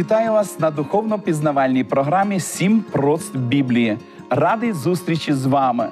Вітаю вас на духовно-пізнавальній програмі Сім прост Біблії. Радий зустрічі з вами.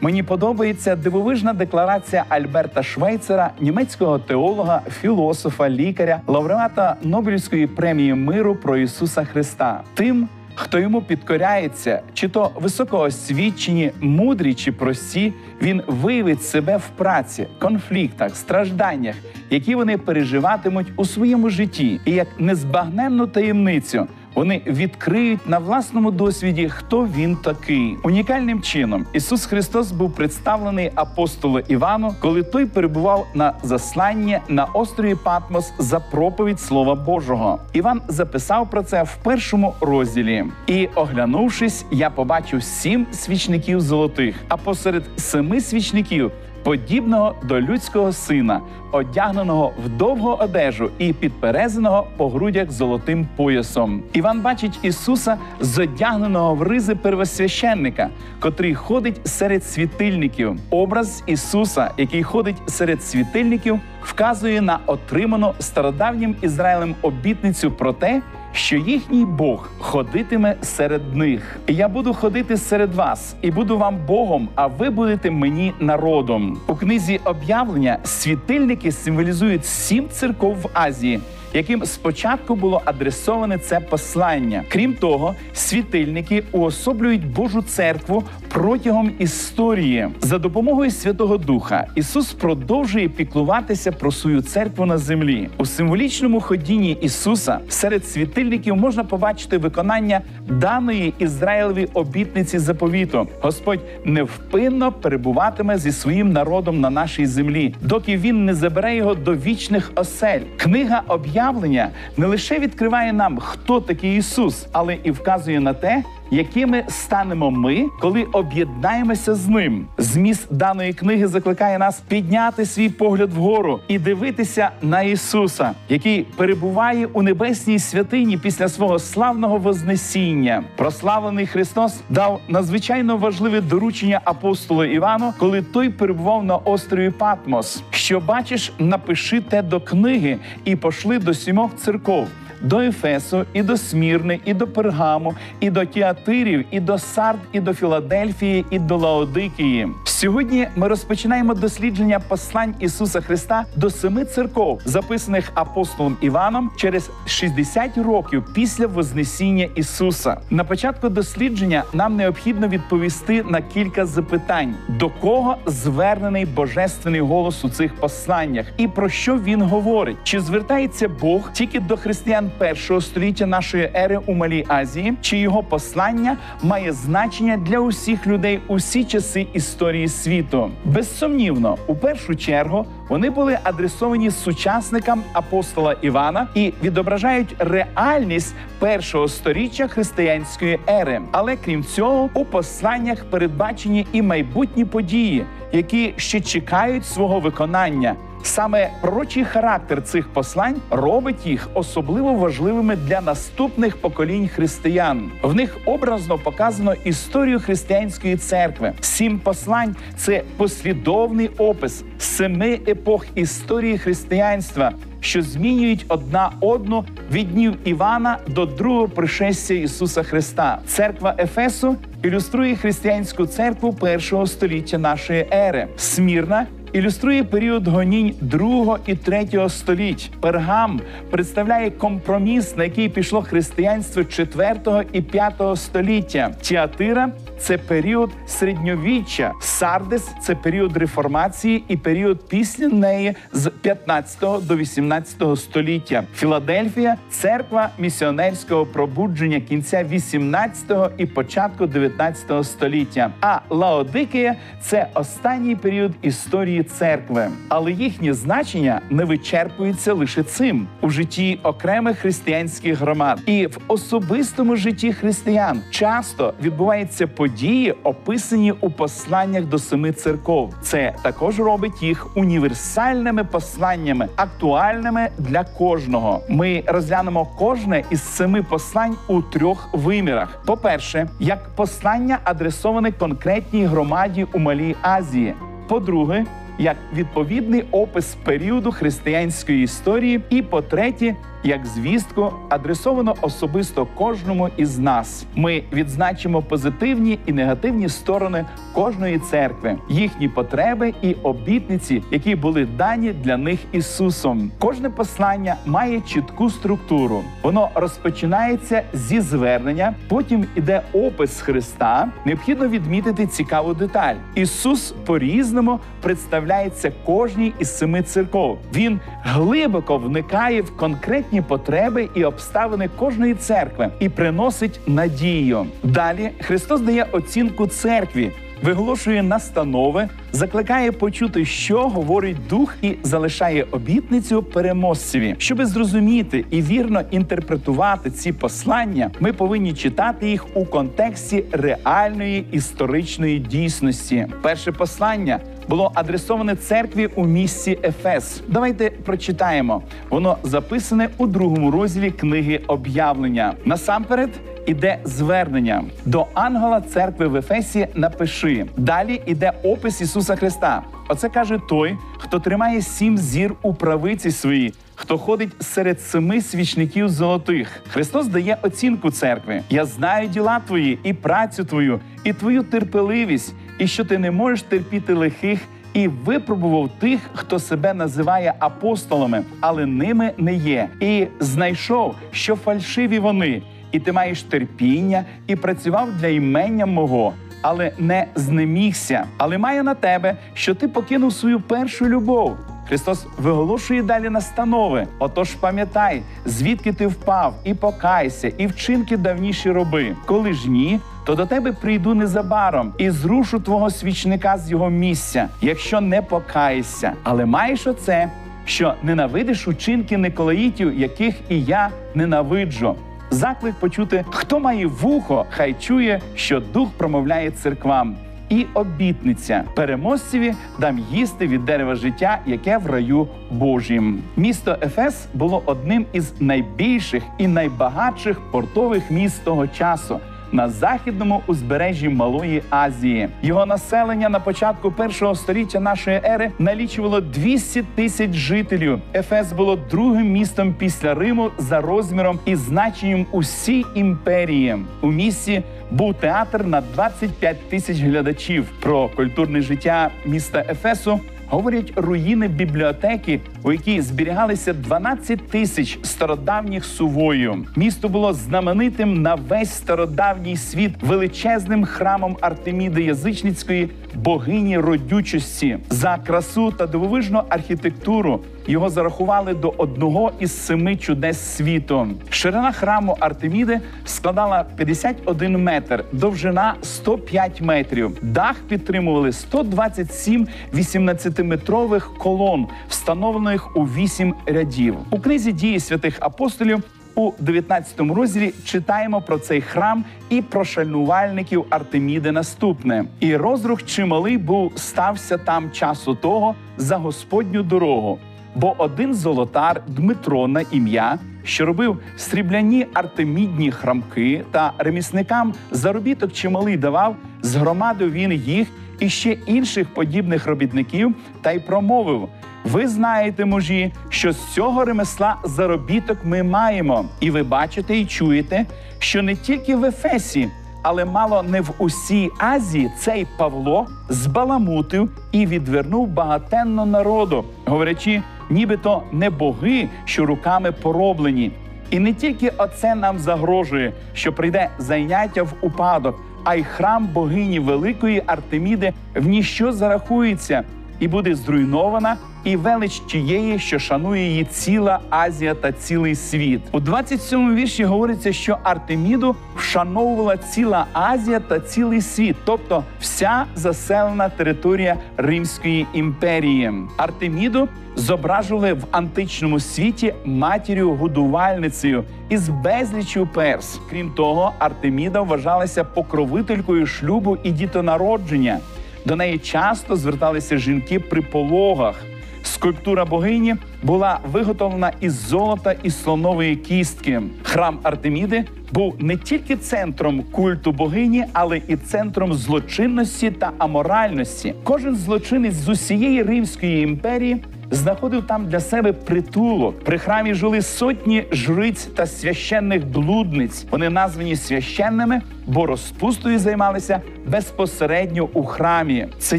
Мені подобається дивовижна декларація Альберта Швейцера, німецького теолога, філософа, лікаря, лауреата Нобелівської премії миру про Ісуса Христа. Тим, хто йому підкоряється, чи то високоосвічені, мудрі чи прості, він виявить себе в праці, конфліктах, стражданнях, які вони переживатимуть у своєму житті, і як незбагненну таємницю. Вони відкриють на власному досвіді, хто він такий. Унікальним чином Ісус Христос був представлений апостолу Івану, коли той перебував на засланні на острові Патмос за проповідь Слова Божого. Іван записав про це в першому розділі. І, оглянувшись, я побачив сім свічників золотих, а посеред семи свічників подібного до людського сина, одягненого в довгу одежу і підперезаного по грудях золотим поясом. Іван бачить Ісуса, зодягненого в ризи первосвященника, котрий ходить серед світильників. Образ Ісуса, який ходить серед світильників, вказує на отриману стародавнім Ізраїлем обітницю про те, що їхній Бог ходитиме серед них. Я буду ходити серед вас і буду вам Богом, а ви будете мені народом. У книзі об'явлення світильники символізують сім церков в Азії. Яким спочатку було адресоване це послання. Крім того, світильники уособлюють Божу церкву протягом історії. За допомогою Святого Духа Ісус продовжує піклуватися про свою церкву на землі. У символічному ходінні Ісуса серед світильників можна побачити виконання даної Ізраїлеві обітниці заповіту. Господь невпинно перебуватиме зі своїм народом на нашій землі, доки він не забере його до вічних осель. Книга об'явлення не лише відкриває нам, хто такий Ісус, але і вказує на те, якими станемо ми, коли об'єднаємося з ним. Зміст даної книги закликає нас підняти свій погляд вгору і дивитися на Ісуса, який перебуває у небесній святині після свого славного вознесіння. Прославлений Христос дав надзвичайно важливе доручення апостолу Івану, коли той перебував на острові Патмос. Що бачиш, напиши те до книги і пошли до сімох церков до Ефесу, і до Смірни, і до Пергаму, і до Тіатирів, і до Сард, і до Філадельфії, і до Лаодикії. Сьогодні ми розпочинаємо дослідження послань Ісуса Христа до семи церков, записаних апостолом Іваном через 60 років після Вознесіння Ісуса. На початку дослідження нам необхідно відповісти на кілька запитань: до кого звернений божественний голос у цих посланнях, і про що він говорить? Чи звертається Бог тільки до християн першого століття нашої ери у Малій Азії? Чи його послання має значення для усіх людей усі часи історії світу? Безсумнівно, у першу чергу вони були адресовані сучасникам апостола Івана і відображають реальність першого сторіччя християнської ери. Але крім цього, у посланнях передбачені і майбутні події, які ще чекають свого виконання. Саме пророчий характер цих послань робить їх особливо важливими для наступних поколінь християн. В них образно показано історію християнської церкви. Сім послань це послідовний опис семи епох історії християнства. Що змінюють одна одну від днів Івана до другого пришестя Ісуса Христа. Церква Ефесу ілюструє християнську церкву першого століття нашої ери. Смірна ілюструє період гонінь другого і третього століть. Пергам представляє компроміс, на який пішло християнство четвертого і п'ятого століття. Тіатира це період середньовіччя. Сардис це період реформації і період після неї з 15 до 18 століття. Філадельфія церква місіонерського пробудження кінця 18 і початку 19 століття. А Лаодикія це останній період історії церкви, але їхнє значення не вичерпується лише цим у житті окремих християнських громад і в особистому житті християн часто відбуваються події, описані у посланнях до семи церков. Це також робить їх універсальними посланнями, актуальними для кожного. Ми розглянемо кожне із семи послань у трьох вимірах: по-перше, як послання адресоване конкретній громаді у Малій Азії. По-друге, як відповідний опис періоду християнської історії, і по-третє, як звістку адресовано особисто кожному із нас. Ми відзначимо позитивні і негативні сторони кожної церкви, їхні потреби і обітниці, які були дані для них Ісусом. Кожне послання має чітку структуру. Воно розпочинається зі звернення, потім іде опис Христа. Необхідно відмітити цікаву деталь. Ісус по різному представляється кожній із семи церков. Він глибоко вникає в конкретні потреби і обставини кожної церкви і приносить надію. Далі Христос дає оцінку церкві. Виголошує настанови, закликає почути, що говорить дух, і залишає обітницю переможцеві. Щоби зрозуміти і вірно інтерпретувати ці послання, ми повинні читати їх у контексті реальної історичної дійсності. Перше послання було адресоване церкві у місті Ефес. Давайте прочитаємо. Воно записане у другому розділі книги об'явлення. Насамперед. Іде звернення до ангела церкви в Ефесі. Напиши далі. Іде опис Ісуса Христа. Оце каже той, хто тримає сім зір у правиці своїй, хто ходить серед семи свічників золотих. Христос дає оцінку церкви. Я знаю діла твої і працю твою, і твою терпеливість, і що ти не можеш терпіти лихих. І випробував тих, хто себе називає апостолами, але ними не є, і знайшов, що фальшиві вони, і ти маєш терпіння, і працював для імення мого, але не знемігся. Але має на тебе, що ти покинув свою першу любов. Христос виголошує далі настанови. Отож, пам'ятай, звідки ти впав, і покайся, і вчинки давніші роби. Коли ж ні, то до тебе прийду незабаром і зрушу твого свічника з його місця, якщо не покаєшся. Але маєш оце, що ненавидиш учинки Николаїтів, яких і я ненавиджу. Заклик почути, хто має вухо, хай чує, що дух промовляє церквам. І обітниця переможцеві дам їсти від дерева життя, яке в раю Божім. Місто Ефес було одним із найбільших і найбагатших портових міст того часу. На західному узбережжі Малої Азії його населення на початку першого століття нашої ери налічувало 200 тисяч жителів. Ефес було другим містом після Риму за розміром і значенням усій імперії. У місті був театр на 25 тисяч глядачів. Про культурне життя міста Ефесу говорять руїни бібліотеки, у якій зберігалися 12 тисяч стародавніх сувою. Місто було знаменитим на весь стародавній світ величезним храмом Артеміди Язичницької богині родючості за красу та дивовижну архітектуру. Його зарахували до одного із семи чудес світу. Ширина храму Артеміди складала 51 метр, довжина 105 метрів. Дах підтримували 127 18-метрових колон, встановлених у 8 рядів. У книзі дії святих апостолів. У 19 розділі читаємо про цей храм і про шальнувальників Артеміди наступне. І розрух чималий був стався там часу того за Господню дорогу. Бо один золотар Дмитро на ім'я, що робив срібляні артемідні храмки та ремісникам заробіток чималий давав, згромадив він їх і ще інших подібних робітників, та й промовив. Ви знаєте, мужі, що з цього ремесла заробіток ми маємо, і ви бачите і чуєте, що не тільки в Ефесі, але мало не в усій Азії цей Павло збаламутив і відвернув багатенно народу, говорячи, нібито не боги, що руками пороблені. І не тільки оце нам загрожує, що прийде зайняття в упадок, а й храм богині великої Артеміди в ніщо зарахується і буде зруйнована, і велич тієї, що шанує її ціла Азія та цілий світ. У 27-му вірші говориться, що Артеміду вшановувала ціла Азія та цілий світ, тобто вся заселена територія Римської імперії. Артеміду зображували в античному світі матір'ю годувальницею із безлічю перс. Крім того, Артеміда вважалася покровителькою шлюбу і дітонародження. До неї часто зверталися жінки при пологах. Скульптура богині була виготовлена із золота і слонової кістки. Храм Артеміди був не тільки центром культу богині, але і центром злочинності та аморальності. Кожен злочинець з усієї Римської імперії знаходив там для себе притулок. При храмі жили сотні жриць та священних блудниць. Вони названі священними, бо розпустою займалися безпосередньо у храмі. Це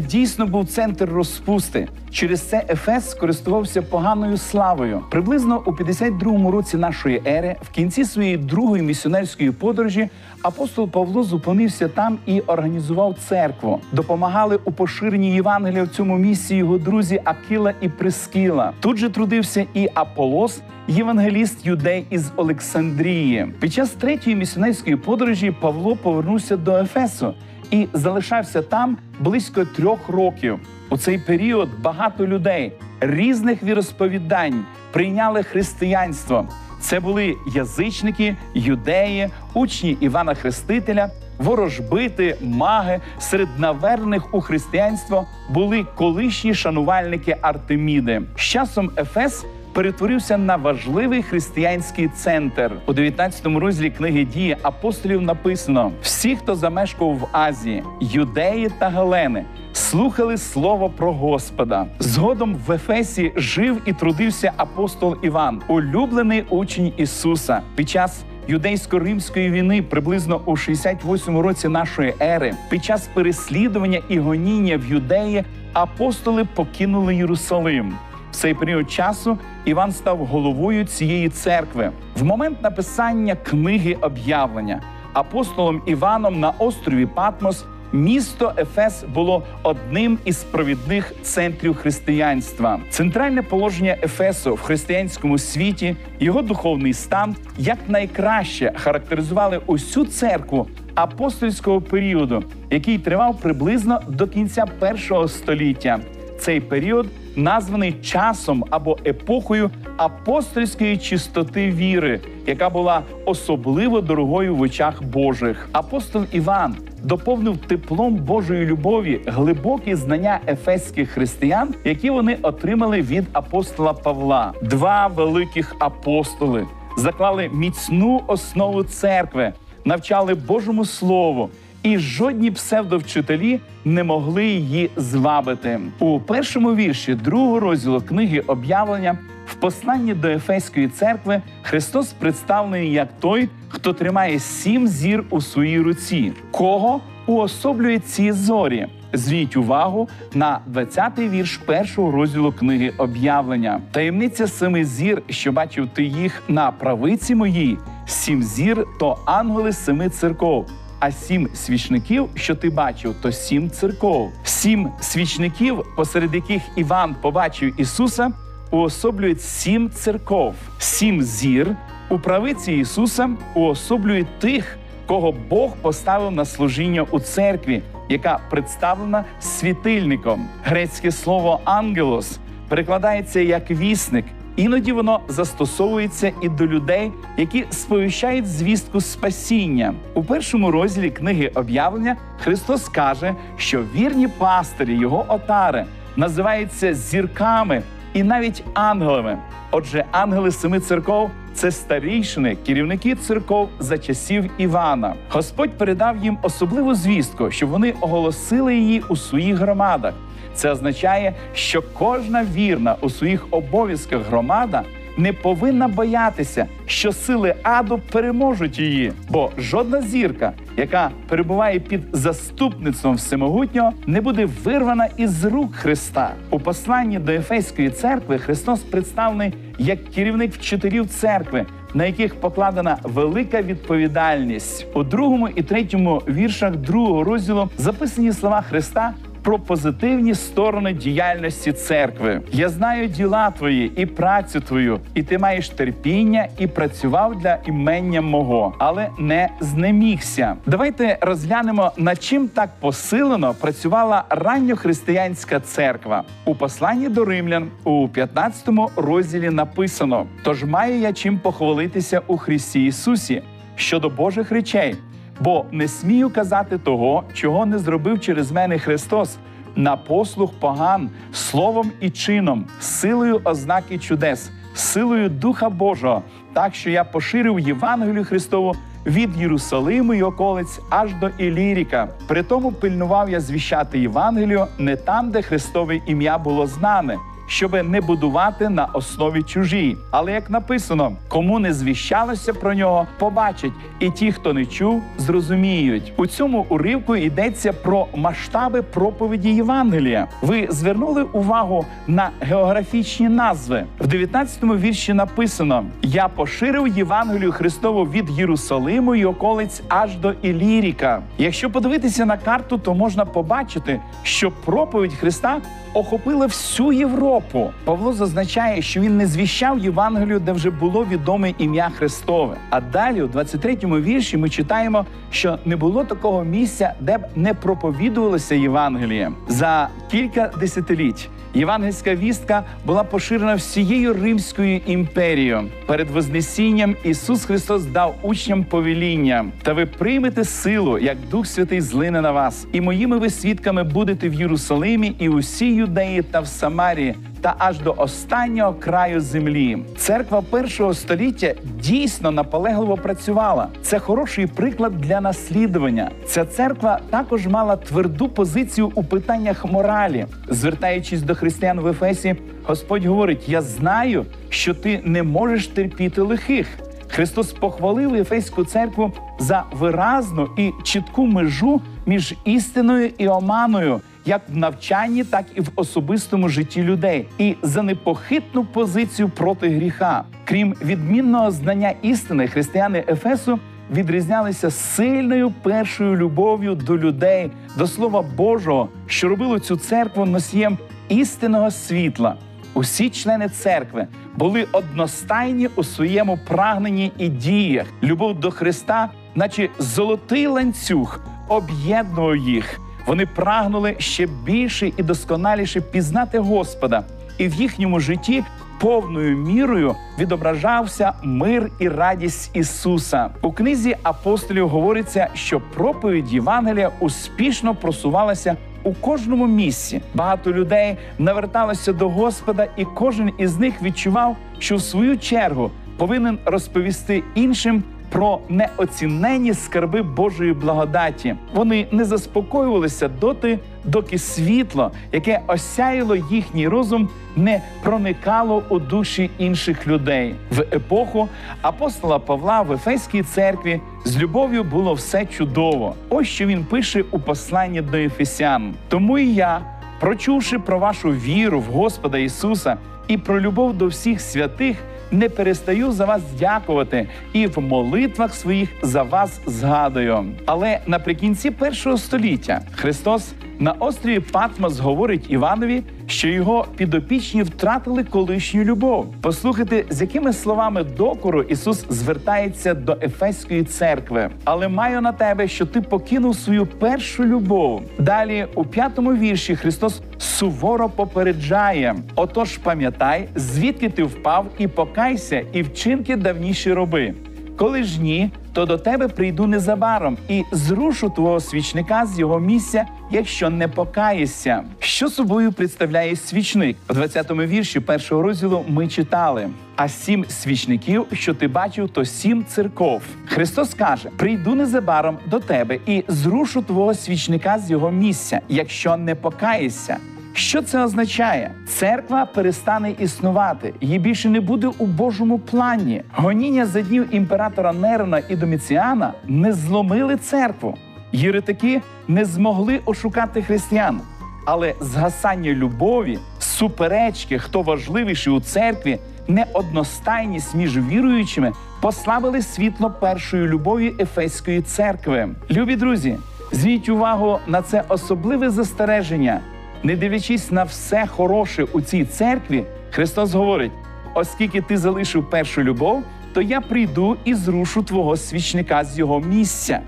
дійсно був центр розпусти. Через це Ефес скористувався поганою славою. Приблизно у 52-му році нашої ери, в кінці своєї другої місіонерської подорожі, апостол Павло зупинився там і організував церкву. Допомагали у поширенні Євангелія в цьому місці його друзі Акіла і Прискіла. Тут же трудився і Аполос. Євангеліст юдей із Олександрії під час третьої місіонерської подорожі Павло повернувся до Ефесу і залишався там близько трьох років. У цей період багато людей різних віросповідань прийняли християнство. Це були язичники, юдеї, учні Івана Хрестителя, ворожбити, маги. Серед навернених у християнство були колишні шанувальники Артеміди. З часом Ефес перетворився на важливий християнський центр. У 19 розділі книги дії апостолів написано: всі, хто замешкав в Азії, юдеї та галени, слухали слово про Господа. Згодом в Ефесі жив і трудився апостол Іван, улюблений учень Ісуса. Під час Юдейсько-римської війни приблизно у 68 році нашої ери, під час переслідування і гоніння в юдеї апостоли покинули Єрусалим. Цей період часу Іван став головою цієї церкви. В момент написання книги об'явлення апостолом Іваном на острові Патмос місто Ефес було одним із провідних центрів християнства. Центральне положення Ефесу в християнському світі, його духовний стан якнайкраще характеризували усю церкву апостольського періоду, який тривав приблизно до кінця першого століття. Цей період названий часом або епохою апостольської чистоти віри, яка була особливо дорогою в очах Божих. Апостол Іван доповнив теплом Божої любові глибокі знання ефеських християн, які вони отримали від апостола Павла. Два великих апостоли заклали міцну основу церкви, навчали Божому Слову і жодні псевдовчителі не могли її звабити. У першому вірші другого розділу книги об'явлення в посланні до Ефеської церкви Христос представлений як той, хто тримає сім зір у своїй руці, кого уособлює ці зорі. Звіть увагу на 20-й вірш першого розділу книги об'явлення. Таємниця семи зір, що бачив ти їх на правиці моїй, сім зір то ангели семи церков. А сім свічників, що ти бачив, то сім церков. Сім свічників, посеред яких Іван побачив Ісуса, уособлюють сім церков. Сім зір у правиці Ісуса уособлюють тих, кого Бог поставив на служіння у церкві, яка представлена світильником. Грецьке слово ангелос перекладається як вісник. Іноді воно застосовується і до людей, які сповіщають звістку спасіння. У першому розділі книги об'явлення Христос каже, що вірні пастирі його отари називаються зірками і навіть ангелами. Отже, ангели семи церков це старійшини, керівники церков за часів Івана. Господь передав їм особливу звістку, щоб вони оголосили її у своїх громадах. Це означає, що кожна вірна у своїх обов'язках громада не повинна боятися, що сили аду переможуть її, бо жодна зірка, яка перебуває під заступництвом всемогутнього, не буде вирвана із рук Христа. У посланні до Ефеської церкви Христос представлений як керівник вчителів церкви. На яких покладена велика відповідальність у другому і третьому віршах другого розділу записані слова Христа про позитивні сторони діяльності церкви. Я знаю діла твої і працю твою, і ти маєш терпіння і працював для імення мого, але не знемігся. Давайте розглянемо, над чим так посилено працювала ранньохристиянська церква. У посланні до римлян у 15 розділі написано: Тож маю я чим похвалитися у Христі Ісусі щодо Божих речей бо не смію казати того, чого не зробив через мене Христос, на послуг поган, словом і чином, силою ознаки чудес, силою Духа Божого, так що я поширив Євангелію Христову від Єрусалиму й околиць аж до Іліріка. Притому пильнував я звіщати Євангелію не там, де Христове ім'я було знане. Щоби не будувати на основі чужій, але як написано, кому не звіщалося про нього, побачать, і ті, хто не чув, зрозуміють. У цьому уривку йдеться про масштаби проповіді Євангелія. Ви звернули увагу на географічні назви в 19-му вірші. Написано: Я поширив Євангелію Христову від Єрусалиму і околиць аж до Іліріка. Якщо подивитися на карту, то можна побачити, що проповідь Христа охопила всю Європу. Павло зазначає, що він не звіщав Євангелію, де вже було відоме ім'я Христове. А далі, у 23-му вірші, ми читаємо, що не було такого місця, де б не проповідувалося Євангеліє за кілька десятиліть. Євангельська вістка була поширена всією Римською імперією. Перед Вознесінням Ісус Христос дав учням повеління, та ви приймете силу, як Дух Святий злине на вас, і моїми ви свідками будете в Єрусалимі і усій юдеї та в Самарії. Та аж до останнього краю землі церква першого століття дійсно наполегливо працювала. Це хороший приклад для наслідування. Ця церква також мала тверду позицію у питаннях моралі, звертаючись до християн в Ефесі, Господь говорить: Я знаю, що ти не можеш терпіти лихих. Христос похвалив Ефеську церкву за виразну і чітку межу між істиною і оманою, як в навчанні, так і в особистому житті людей, і за непохитну позицію проти гріха. Крім відмінного знання істини, християни Ефесу відрізнялися сильною першою любов'ю до людей, до Слова Божого, що робило цю церкву носієм істинного світла. Усі члени церкви були одностайні у своєму прагненні і діях. Любов до Христа, наче золотий ланцюг, об'єднував їх. Вони прагнули ще більше і досконаліше пізнати Господа, і в їхньому житті повною мірою відображався мир і радість Ісуса. У книзі апостолів говориться, що проповідь Євангелія успішно просувалася у кожному місці. Багато людей наверталося до Господа, і кожен із них відчував, що в свою чергу повинен розповісти іншим. Про неоцінені скарби Божої благодаті вони не заспокоювалися доти, доки світло, яке осяяло їхній розум, не проникало у душі інших людей. В епоху апостола Павла в Ефеській церкві з любов'ю було все чудово. Ось що він пише у посланні до Ефесян. Тому і я, прочувши про вашу віру в Господа Ісуса і про любов до всіх святих не перестаю за вас дякувати і в молитвах своїх за вас згадую. Але наприкінці першого століття Христос на острові Патмос говорить Іванові, що його підопічні втратили колишню любов. Послухайте, з якими словами докору Ісус звертається до Ефеської церкви. Але маю на тебе, що ти покинув свою першу любов. Далі у п'ятому вірші Христос суворо попереджає: отож, пам'ятай, звідки ти впав, і покайся, і вчинки давніші роби. Коли ж ні, то до тебе прийду незабаром і зрушу твого свічника з його місця, якщо не покаєшся. Що собою представляє свічник? У 20-му вірші першого розділу ми читали: а сім свічників, що ти бачив, то сім церков. Христос каже: прийду незабаром до тебе і зрушу твого свічника з його місця, якщо не покаєшся. Що це означає? Церква перестане існувати, її більше не буде у Божому плані. Гоніння за днів імператора Нерона і Доміціана не зломили церкву. Єретики не змогли ошукати християн, але згасання любові, суперечки, хто важливіший у церкві, неодностайність між віруючими послабили світло першої любові Ефеської церкви. Любі друзі, зверніть увагу на це особливе застереження. Не дивлячись на все хороше у цій церкві, Христос говорить: оскільки ти залишив першу любов, то я прийду і зрушу твого свічника з його місця.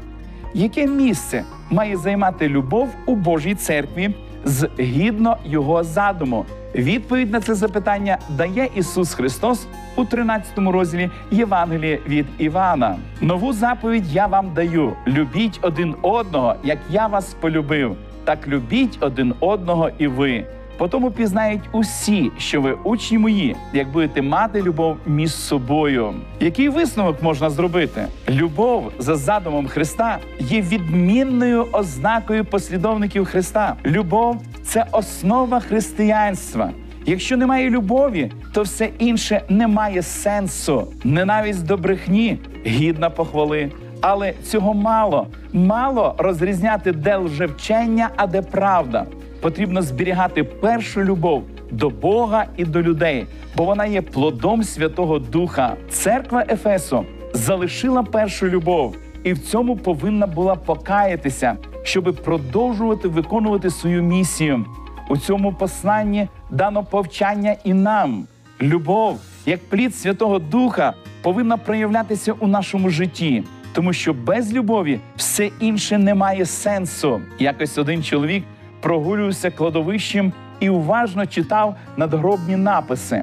Яке місце має займати любов у Божій церкві згідно його задуму? Відповідь на це запитання дає Ісус Христос у 13 розділі Євангелія від Івана. Нову заповідь я вам даю: любіть один одного, як я вас полюбив. Так любіть один одного і ви. Потому пізнають усі, що ви учні мої, як будете мати любов між собою. Який висновок можна зробити? Любов за задумом Христа є відмінною ознакою послідовників Христа. Любов це основа християнства. Якщо немає любові, то все інше не має сенсу. Ненависть до брехні гідна похвали. Але цього мало. Мало розрізняти, де лжевчення, а де правда. Потрібно зберігати першу любов до Бога і до людей, бо вона є плодом Святого Духа. Церква Ефесу залишила першу любов і в цьому повинна була покаятися, щоби продовжувати виконувати свою місію. У цьому посланні дано повчання і нам. Любов, як плід Святого Духа, повинна проявлятися у нашому житті, тому що без любові все інше не має сенсу. Якось один чоловік прогулювався кладовищем і уважно читав надгробні написи.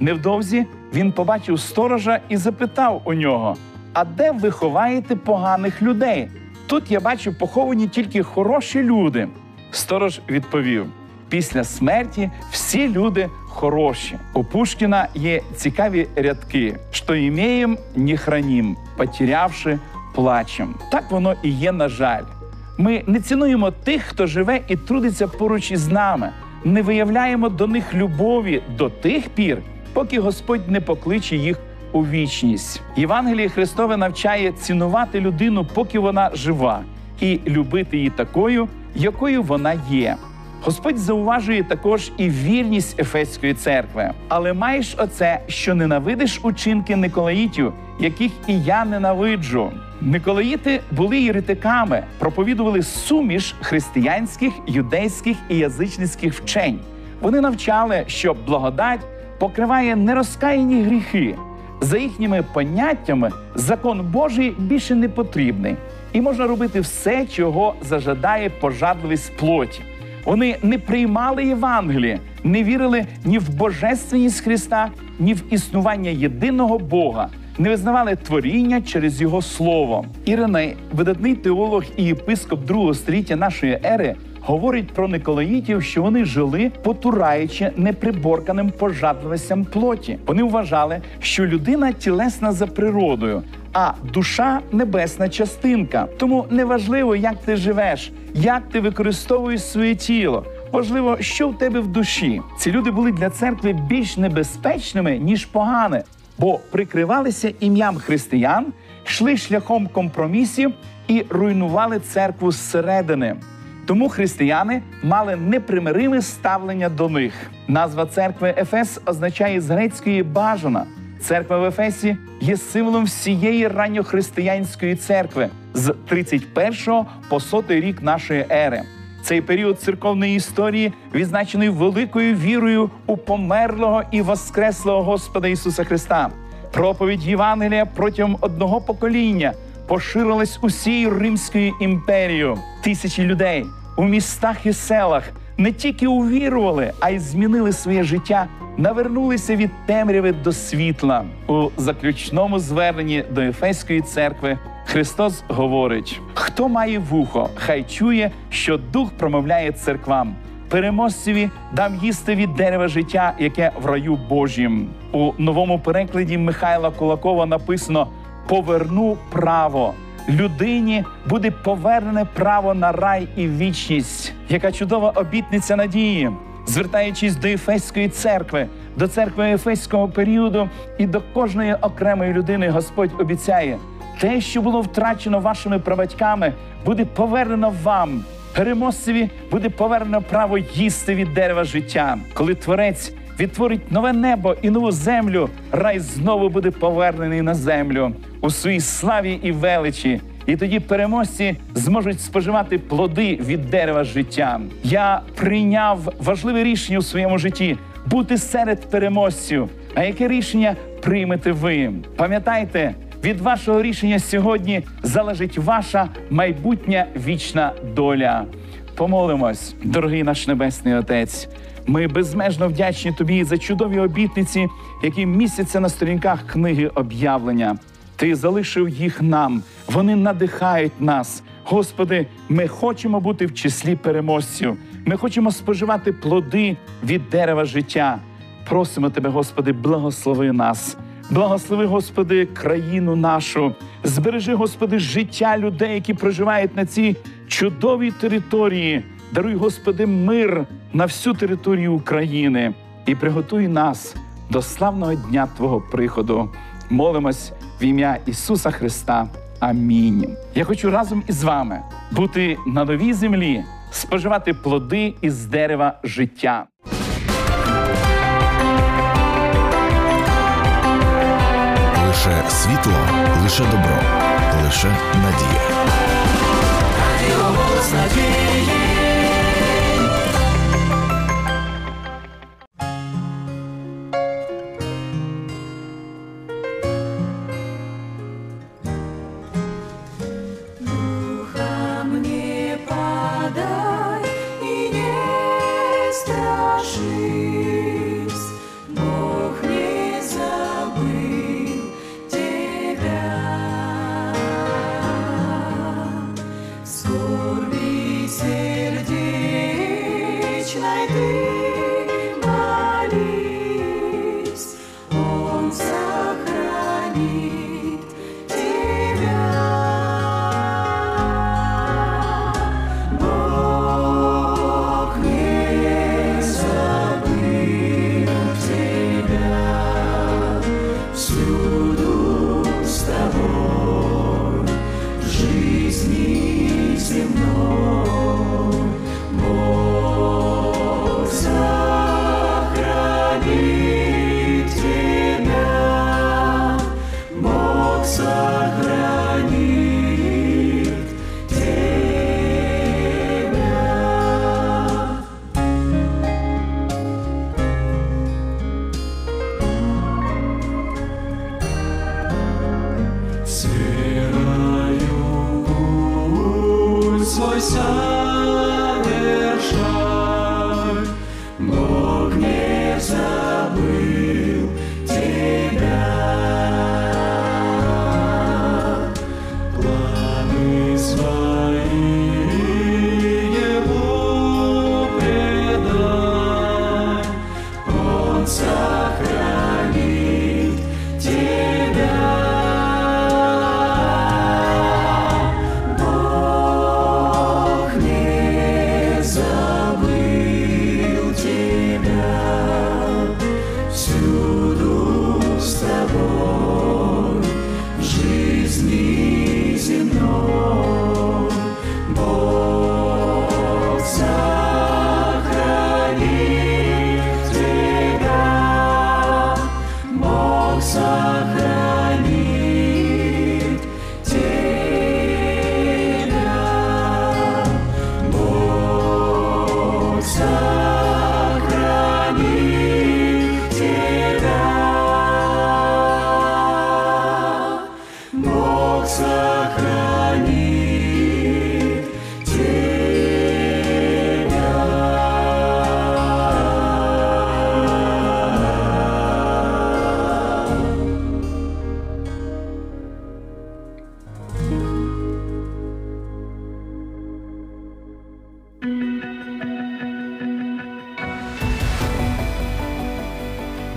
Невдовзі він побачив сторожа і запитав у нього: А де ви ховаєте поганих людей? Тут я бачу поховані тільки хороші люди. Сторож відповів: після смерті всі люди хороші. У Пушкіна є цікаві рядки: що імеєм, не хранім, потерявши, плачем. Так воно і є, на жаль. Ми не цінуємо тих, хто живе і трудиться поруч із нами, не виявляємо до них любові до тих пір, поки Господь не покличе їх у вічність. Євангеліє Христове навчає цінувати людину, поки вона жива, і любити її такою, якою вона є. Господь зауважує також і вірність Ефеської церкви. Але маєш оце, що ненавидиш учинки Николаїтів, яких і я ненавиджу. Николаїти були єретиками, проповідували суміш християнських, юдейських і язичницьких вчень. Вони навчали, що благодать покриває нерозкаяні гріхи. За їхніми поняттями, закон Божий більше не потрібний, і можна робити все, чого зажадає пожадливість плоті. Вони не приймали Євангеліє, не вірили ні в божественність Христа, ні в існування єдиного Бога, не визнавали творіння через його слово. Іриней, видатний теолог і єпископ другого століття нашої ери, говорить про Николаїтів, що вони жили, потураючи неприборканим пожадливостям плоті. Вони вважали, що людина тілесна за природою, а душа небесна частинка. Тому неважливо, як ти живеш, як ти використовуєш своє тіло. Важливо, що в тебе в душі. Ці люди були для церкви більш небезпечними ніж погане, бо прикривалися ім'ям християн, йшли шляхом компромісів і руйнували церкву зсередини. Тому християни мали непримириме ставлення до них. Назва церкви Ефес означає з грецької бажана. Церква в Ефесі є символом всієї ранньохристиянської церкви з 31 по 100 рік нашої ери. Цей період церковної історії відзначений великою вірою у померлого і воскреслого Господа Ісуса Христа. Проповідь Євангелія протягом одного покоління поширилась усією Римською імперією. Тисячі людей у містах і селах не тільки увірували, а й змінили своє життя, навернулися від темряви до світла. У заключному зверненні до Ефеської церкви Христос говорить: хто має вухо, хай чує, що дух промовляє церквам. Переможцеві дам їсти від дерева життя, яке в раю Божім. У новому перекладі Михайла Кулакова написано: поверну право. Людині буде повернене право на рай і вічність. Яка чудова обітниця надії, звертаючись до Ефеської церкви, до церкви Ефеського періоду і до кожної окремої людини, Господь обіцяє, те, що було втрачено вашими прабатьками, буде повернено вам. Переможцеві буде повернено право їсти від дерева життя, коли творець відтворить нове небо і нову землю, рай знову буде повернений на землю у своїй славі і величі. І тоді переможці зможуть споживати плоди від дерева життя. Я прийняв важливе рішення у своєму житті бути серед переможців. А яке рішення приймете ви? Пам'ятайте, від вашого рішення сьогодні залежить ваша майбутня вічна доля. Помолимось, дорогий наш небесний Отець. Ми безмежно вдячні тобі за чудові обітниці, які містяться на сторінках книги об'явлення. Ти залишив їх нам, вони надихають нас. Господи, ми хочемо бути в числі переможців. Ми хочемо споживати плоди від дерева життя. Просимо Тебе, Господи, благослови нас. Благослови, Господи, країну нашу. Збережи, Господи, життя людей, які проживають на цій чудовій території. Даруй, Господи, мир на всю територію України і приготуй нас до славного дня Твого приходу. Молимось в ім'я Ісуса Христа. Амінь. Я хочу разом із вами бути на новій землі, споживати плоди із дерева життя. Лише світло, лише добро, лише надія. Духом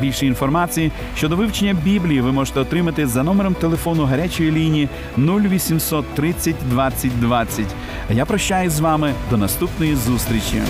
Більше інформації щодо вивчення Біблії ви можете отримати за номером телефону гарячої лінії 0800 30 20 20. А я прощаюсь з вами до наступної зустрічі.